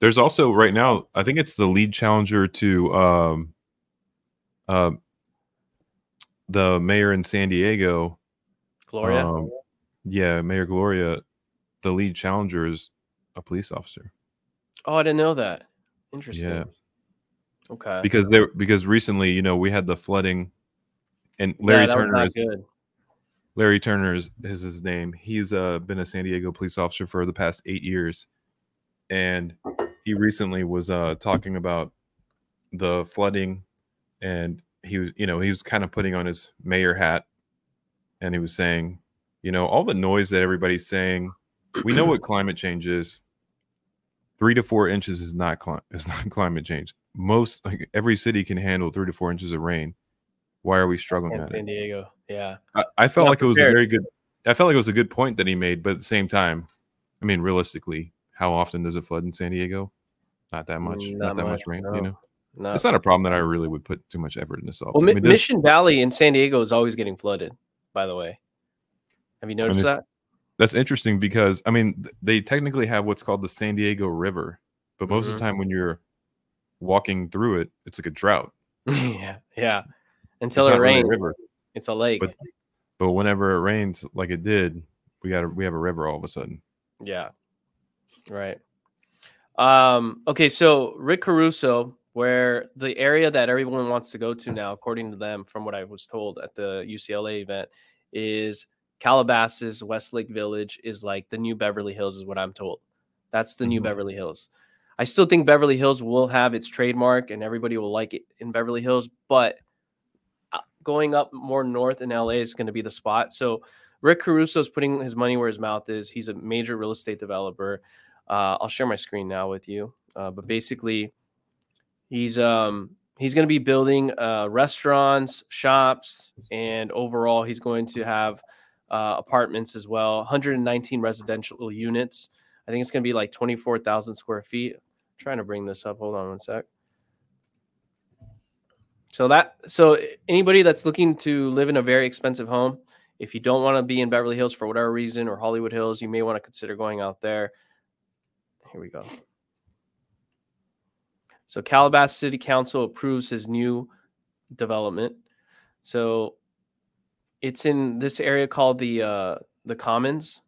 There's also right now, I think it's the lead challenger to um, uh, the mayor in San Diego. Gloria. Um, yeah, Mayor Gloria, the lead challenger is a police officer. oh, I didn't know that. Interesting. Yeah, Okay. because there because recently, you know, we had the flooding, and Larry was Turner is good. Larry Turner is, is his name. He's uh, been a San Diego police officer for the past eight years, and he recently was uh, talking about the flooding, and he was, you know, he was kind of putting on his mayor hat, and he was saying, you know, all the noise that everybody's saying, we know what climate change is. Three to four inches is not cli- is not climate change. Most like every city can handle three to four inches of rain. Why are we struggling in at it? San Diego. Yeah. I, I felt Not like it was a very good. I felt like it was a good point that he made, but at the same time, I mean, realistically, how often does it flood in San Diego? Not that much. Not, not that much, much, rain. no. You know, No. it's not a problem that I really would put too much effort into solving. Well, I mean, Mission Valley in San Diego is always getting flooded. By the way, have you noticed it's- that? that's interesting because I mean, they technically have what's called the San Diego River, but most of Mhm. the time when you're walking through it, it's like a drought. yeah, yeah. It's Until it really a rains, river. it's a lake. But- But whenever it rains, like it did, we got a, we have a river all of a sudden. Yeah. Right. Um, okay, so Rick Caruso, where the area that everyone wants to go to now, according to them, from what I was told at the UCLA event, is Calabasas, Westlake Village is like the new Beverly Hills, is what I'm told. That's the new Mhm. Beverly Hills. I still think Beverly Hills will have its trademark and everybody will like it in Beverly Hills, but uh, going up more north in LA is going to be the spot. So Rick Caruso is putting his money where his mouth is. He's a major real estate developer. Uh, I'll share my screen now with you. Uh, but basically, he's um, he's going to be building uh, restaurants, shops, and overall, he's going to have uh, apartments as well. 119 residential units. I think it's going to be like 24,000 square feet. I'm trying to bring this up. Hold on one sec. So that so anybody that's looking to live in a very expensive home, if you don't want to be in Beverly Hills for whatever reason or Hollywood Hills, you may want to consider going out there. Here we go. So Calabasas City Council approves his new development. So it's in this area called the uh, the Commons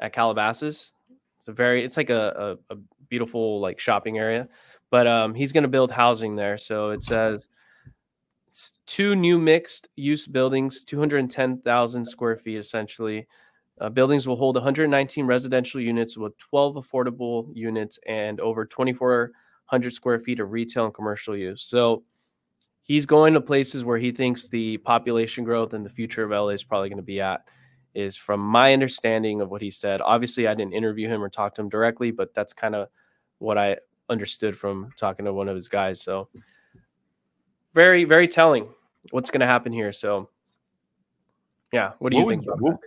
at Calabasas. It's a very it's like a, a, a beautiful like shopping area, but um, he's going to build housing there. So it says it's two new mixed use buildings, 210,000 square feet essentially. Uh, buildings will hold 119 residential units with 12 affordable units and over 2,400 square feet of retail and commercial use. So he's going to places where he thinks the population growth and the future of LA is probably going to be at. Is from my understanding of what he said. Obviously, I didn't interview him or talk to him directly, but that's kind of what I understood from talking to one of his guys. So very, very telling what's going to happen here. So, yeah, what do you think? about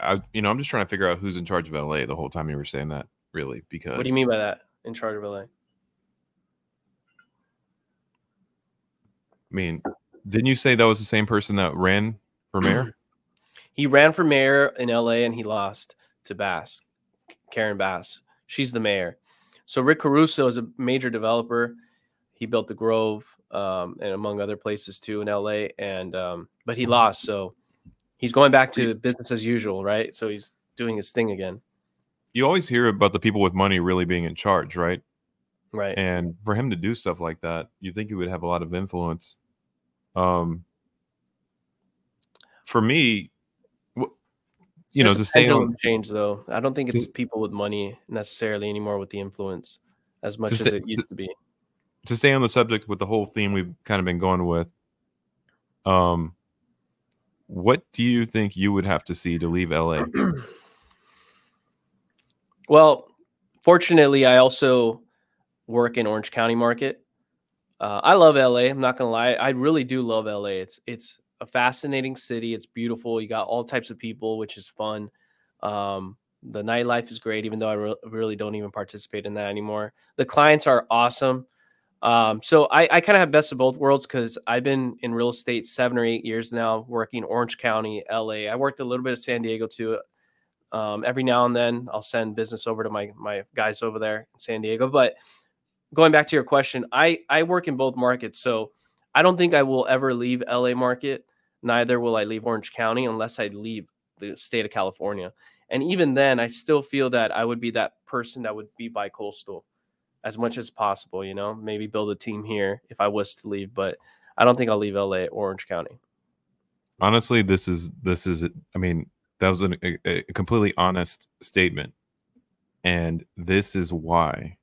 I, you know, I'm just trying to figure out who's in charge of LA the whole time you were saying that, really, because What do you mean by that? In charge of LA? I mean, didn't you say that was the same person that ran for mayor? He ran for mayor in LA and he lost to Bass, Karen Bass. She's the mayor. So Rick Caruso is a major developer. He built the Grove. um, and among other places too in LA. And um, but he lost, so he's going back to business as usual, right? So he's doing his thing again. You always hear about the people with money really being in charge, right? Right. And for him to do stuff like that, you think he would have a lot of influence. Um, for me, you know, There's to stay pendulum change though. I don't think it's To- people with money necessarily anymore with the influence as much To as stay- it used to be. to stay on the subject with the whole theme we've kind of been going with. Um, what do you think you would have to see to leave LA? Well, fortunately, I also work in Orange County market. Uh, I love LA. I'm not gonna lie. I really do love LA. It's it's a fascinating city. It's beautiful. You got all types of people, which is fun. Um, the nightlife is great, even though I re- really don't even participate in that anymore. The clients are awesome. Um, so I, I kind of have best of both worlds because I've been in real estate seven or eight years now, working Orange County, LA. I worked a little bit of San Diego too. Um, every now and then I'll send business over to my my guys over there in San Diego. But going back to your question, I I work in both markets, so I don't think I will ever leave LA market. Neither will I leave Orange County unless I leave the state of California. And even then, I still feel that I would be that person that would be by coastal as much as possible. You know, maybe build a team here if I was to leave, but I don't think I'll leave LA or Orange County. Honestly, this is this is. I mean, that was an, a, a completely honest statement, and this is why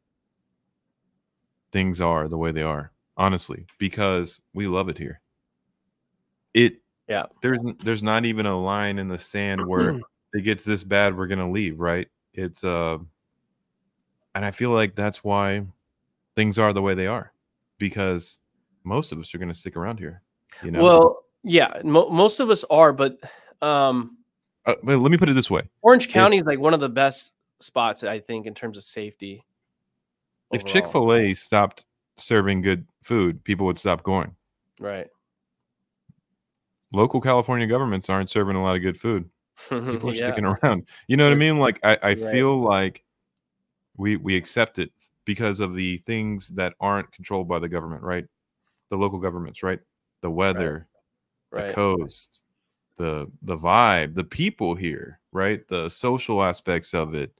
things are the way they are. Honestly, because we love it here. It Yeah. There's there's not even a line in the sand where it gets this bad, we're gonna leave, right? It's uh, and I feel like that's why things are the way they are, because most of us are gonna stick around here. You know. Well, yeah, mo- most of us are, but um, uh, let me put it this way: Orange County is like one of the best spots, I think, in terms of safety. if. Chick Fil A stopped serving good food, people would stop going. right? Local California governments aren't serving a lot of good food. People are yeah, sticking around. You know what I mean? Like I, I Right. feel like we we accept it because of the things that aren't controlled by the government, right? The local governments, right? The weather, the right. coast, the the vibe, the people here, right? The social aspects of it,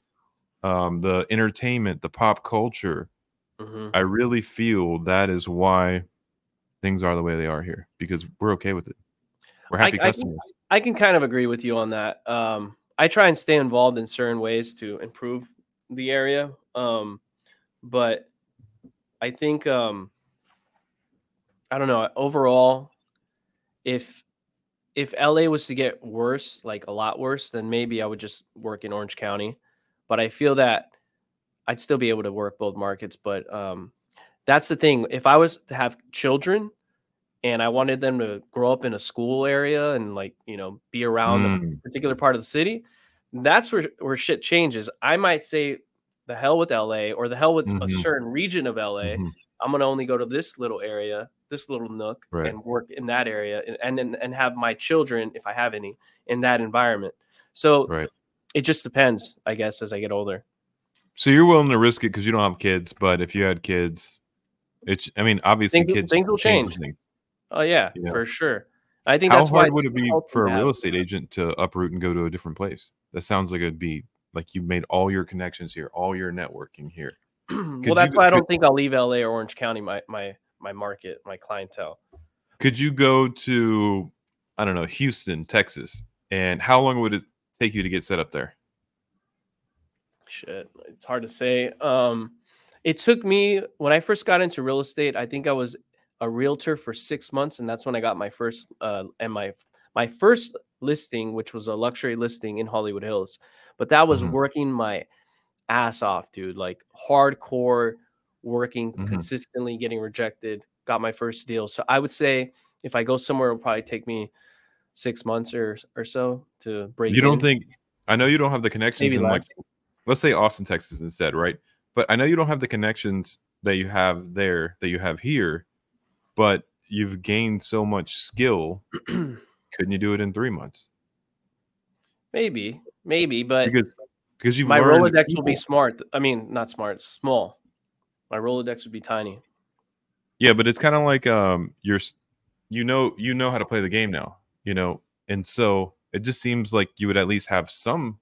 um, the entertainment, the pop culture. Mhm. I really feel that is why things are the way they are here because we're okay with it. We're I- happy I can- customers. I can kind of agree with you on that. Um, I try and stay involved in certain ways to improve the area, um, but I think um, I don't know. Overall, if if LA was to get worse, like a lot worse, then maybe I would just work in Orange County. But I feel that I'd still be able to work both markets. But um, that's the thing. If I was to have children and I wanted them to grow up in a school area and like, you know, be around a Mm. particular part of the city, that's where where shit changes. I might say the hell with LA or the hell with a Mhm. certain region of LA. Mhm. I'm gonna only go to this little area, this little nook, Right. and work in that area, and, and and have my children, if I have any, in that environment. So Right. it just depends, I guess, as I get older. So you're willing to risk it because you don't have kids, but if you had kids, it's. I mean, obviously, Things- kids things will change. things. Oh yeah, Yeah. for sure. I think How that's why hard would it be for a real estate agent to uproot and go to a different place? That sounds like it'd be like you made all your connections here, all your networking here. well, that's go- why I don't think I'll leave LA or Orange County, my my my market, my clientele. Could you go to, I don't know, Houston, Texas, and how long would it take you to get set up there? Shit, it's hard to say. Um, it took me when I first got into real estate. I think I was a realtor for six months, and that's when I got my first uh, and my my first listing, which was a luxury listing in Hollywood Hills. But that was Mhm. working my ass off, dude. Like hardcore working Mhm. consistently, getting rejected. Got my first deal. So I would say if I go somewhere, it'll probably take me six months or or so to break. You don't in. think? I know you don't have the connections maybe in like let's say Austin, Texas instead, right? But I know you don't have the connections that you have there that you have here, but you've gained so much skill. Couldn't you do it in three months? maybe, maybe, but Because because you've my Rolodex will be smart. I mean, not smart, small. My Rolodex would be tiny. Yeah, but it's kind of like um you're you know you know how to play the game now, you know. And so it just seems like you would at least have some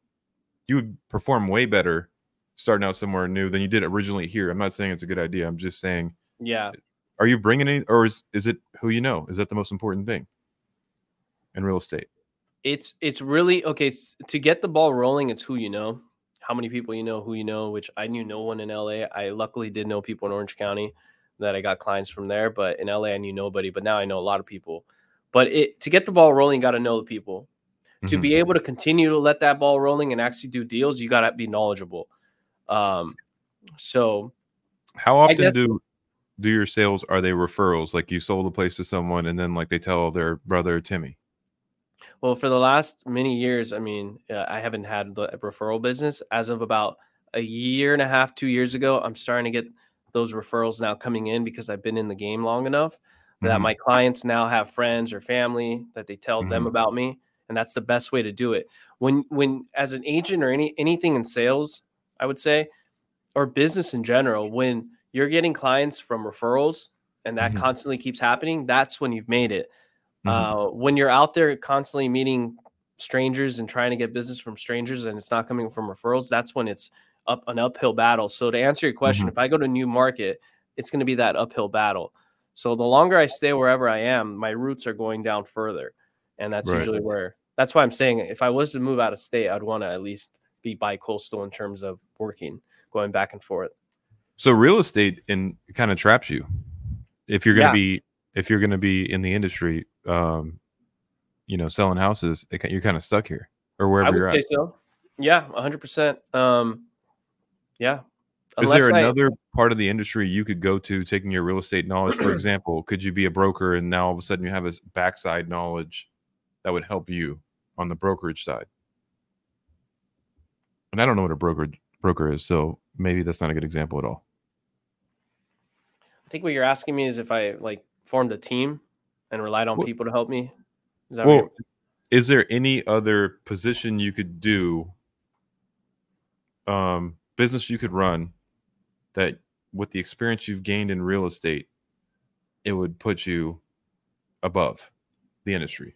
you would perform way better starting out somewhere new than you did originally here. I'm not saying it's a good idea. I'm just saying Yeah. are you bringing any or is is it who you know? Is that the most important thing in real estate? It's it's really okay to get the ball rolling. It's who you know, how many people you know, who you know. Which I knew no one in LA. I luckily did know people in Orange County that I got clients from there, but in LA I knew nobody. But now I know a lot of people. But it to get the ball rolling, you got to know the people. To Mhm. be able to continue to let that ball rolling and actually do deals, you got to be knowledgeable. Um, so How often guess- do do your sales are they referrals? Like you sold a place to someone and then like they tell their brother Timmy. Well, for the last many years, I mean, uh, I haven't had the referral business. As of about a year and a half, two years ago, I'm starting to get those referrals now coming in because I've been in the game long enough that Mhm. my clients now have friends or family that they tell them Mhm. about me, and that's the best way to do it. When when as an agent or any anything in sales, I would say, or business in general, when you're getting clients from referrals and that Mhm. constantly keeps happening, that's when you've made it. Mhm. Uh, when you're out there constantly meeting strangers and trying to get business from strangers and it's not coming from referrals, that's when it's up an uphill battle. So to answer your question, Mhm. if I go to a new market, it's going to be that uphill battle. So the longer I stay wherever I am, my roots are going down further, and that's Right. usually where. That's why I'm saying if I was to move out of state, I'd want to at least be bi-coastal in terms of working, going back and forth. So real estate in kind of traps you. If you're going to Yeah. be if you're going to be in the industry um you know selling houses, it, you're kind of stuck here or wherever you're at. so. Yeah, 100%. Um, yeah. Is there I- another part of the industry you could go to taking your real estate knowledge? For example, could you be a broker and now all of a sudden you have this backside knowledge that would help you on the brokerage side? And I don't know what a broker broker is, so maybe that's not a good example at all. I think what you're asking me is if I like formed a team and relied on Well- people to help me. Is that Well, you're- is there any other position you could do, um, business you could run that with the experience you've gained in real estate, it would put you above the industry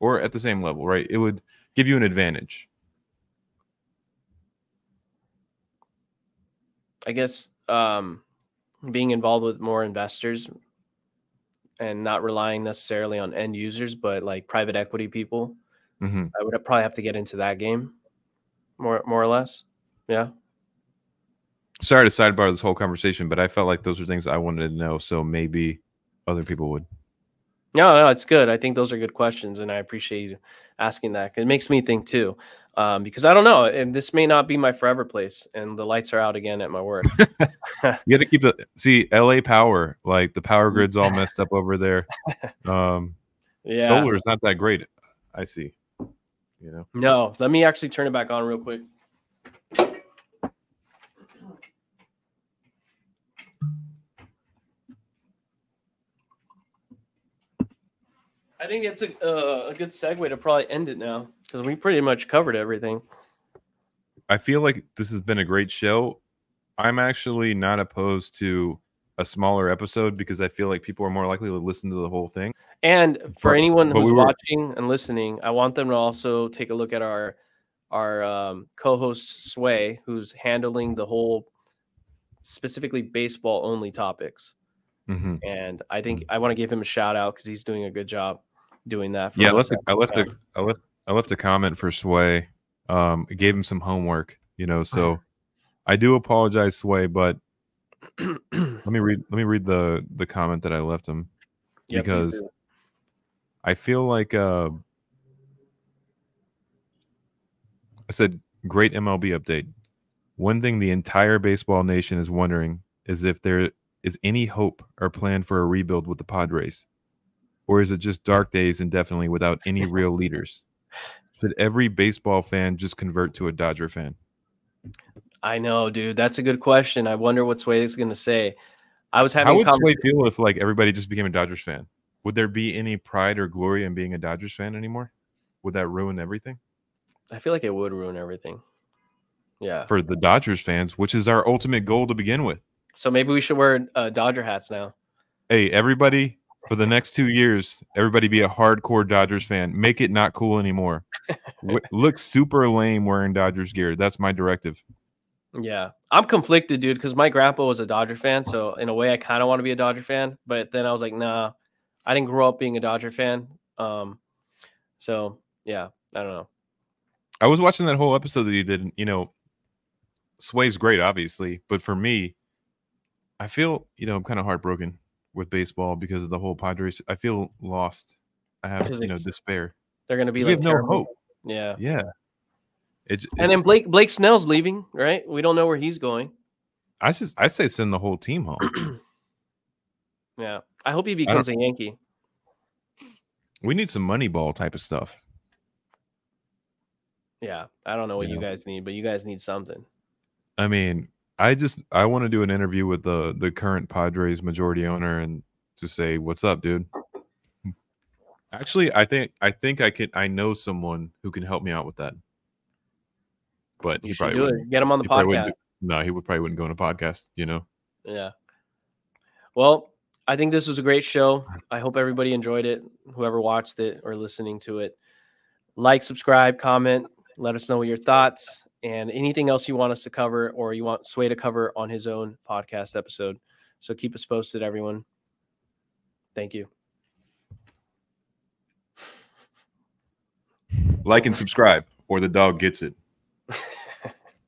or at the same level, right? It would give you an advantage. I guess um, being involved with more investors and not relying necessarily on end users, but like private equity people. hmm I would probably have to get into that game more, more or less. Yeah. Sorry to sidebar this whole conversation, but I felt like those are things I wanted to know, so maybe other people would. No, no, it's good. I think those are good questions, and I appreciate you asking that. It makes me think too, um, because I don't know, and this may not be my forever place, and the lights are out again at my work. You got to keep the see LA power, like the power grid's all messed up over there. Um, yeah. solar is not that great. I see. You know, No, let me actually turn it back on real quick. I think it's a uh, a good segue to probably end it now because we pretty much covered everything. I feel like this has been a great show. I'm actually not opposed to a smaller episode because I feel like people are more likely to listen to the whole thing. And for But- anyone who's we were- watching and listening, I want them to also take a look at our our um, co-host Sway, who's handling the whole specifically baseball only topics. Mm-hmm. And I think I want to give him a shout out because he's doing a good job doing that. for Yeah, I left, a, I left a, I left, I left a comment for Sway. Um, I gave him some homework, you know. So I do apologize, Sway, but let me read, let me read the the comment that I left him. Yeah, because. I feel like uh, I said, great MLB update. One thing the entire baseball nation is wondering is if there is any hope or plan for a rebuild with the Padres, or is it just dark days indefinitely without any real leaders? Should every baseball fan just convert to a Dodger fan? I know, dude. That's a good question. I wonder what Sway is going to say. I was having How would Sway feel if like everybody just became a Dodgers fan? Would there be any pride or glory in being a Dodgers fan anymore? Would that ruin everything? I feel like it would ruin everything. Yeah. for the Dodgers fans, which is our ultimate goal to begin with. So maybe we should wear uh, Dodger hats now. hey, everybody, for the next two years, everybody be a hardcore Dodgers fan. Make it not cool anymore. w- look super lame wearing Dodgers gear. That's my directive. Yeah, I'm conflicted, dude, because my grandpa was a Dodger fan. So in a way, I kind of want to be a Dodger fan, but then I was like, nah, I didn't grow up being a Dodger fan. Um, so yeah, I don't know. I was watching that whole episode that you did. and, You know, Sway's great, obviously, but for me, I feel you know I'm kind of heartbroken with baseball because of the whole Padres. I feel lost. I have Because you know despair. They're gonna be We like have no terrible. hope. Yeah, Yeah. It's, and then Blake Blake Snell's leaving, right? We don't know where he's going. I just I say send the whole team home. Yeah, I hope he becomes a Yankee. we need some money ball type of stuff. Yeah, I don't know what you guys need, but you guys need something. I mean, I just I want to do an interview with the the current Padres majority owner and just say, "What's up, dude?" Actually, I think I think I could I know someone who can help me out with that. But You he probably do wouldn't. it. Get him on the he podcast. do- no, he would probably wouldn't go on a podcast. You know. Yeah. Well, I think this was a great show. I hope everybody enjoyed it. Whoever watched it or listening to it, like, subscribe, comment, let us know your thoughts and anything else you want us to cover or you want Sway to cover on his own podcast episode. So keep us posted, everyone. Thank you. Like and subscribe, or the dog gets it.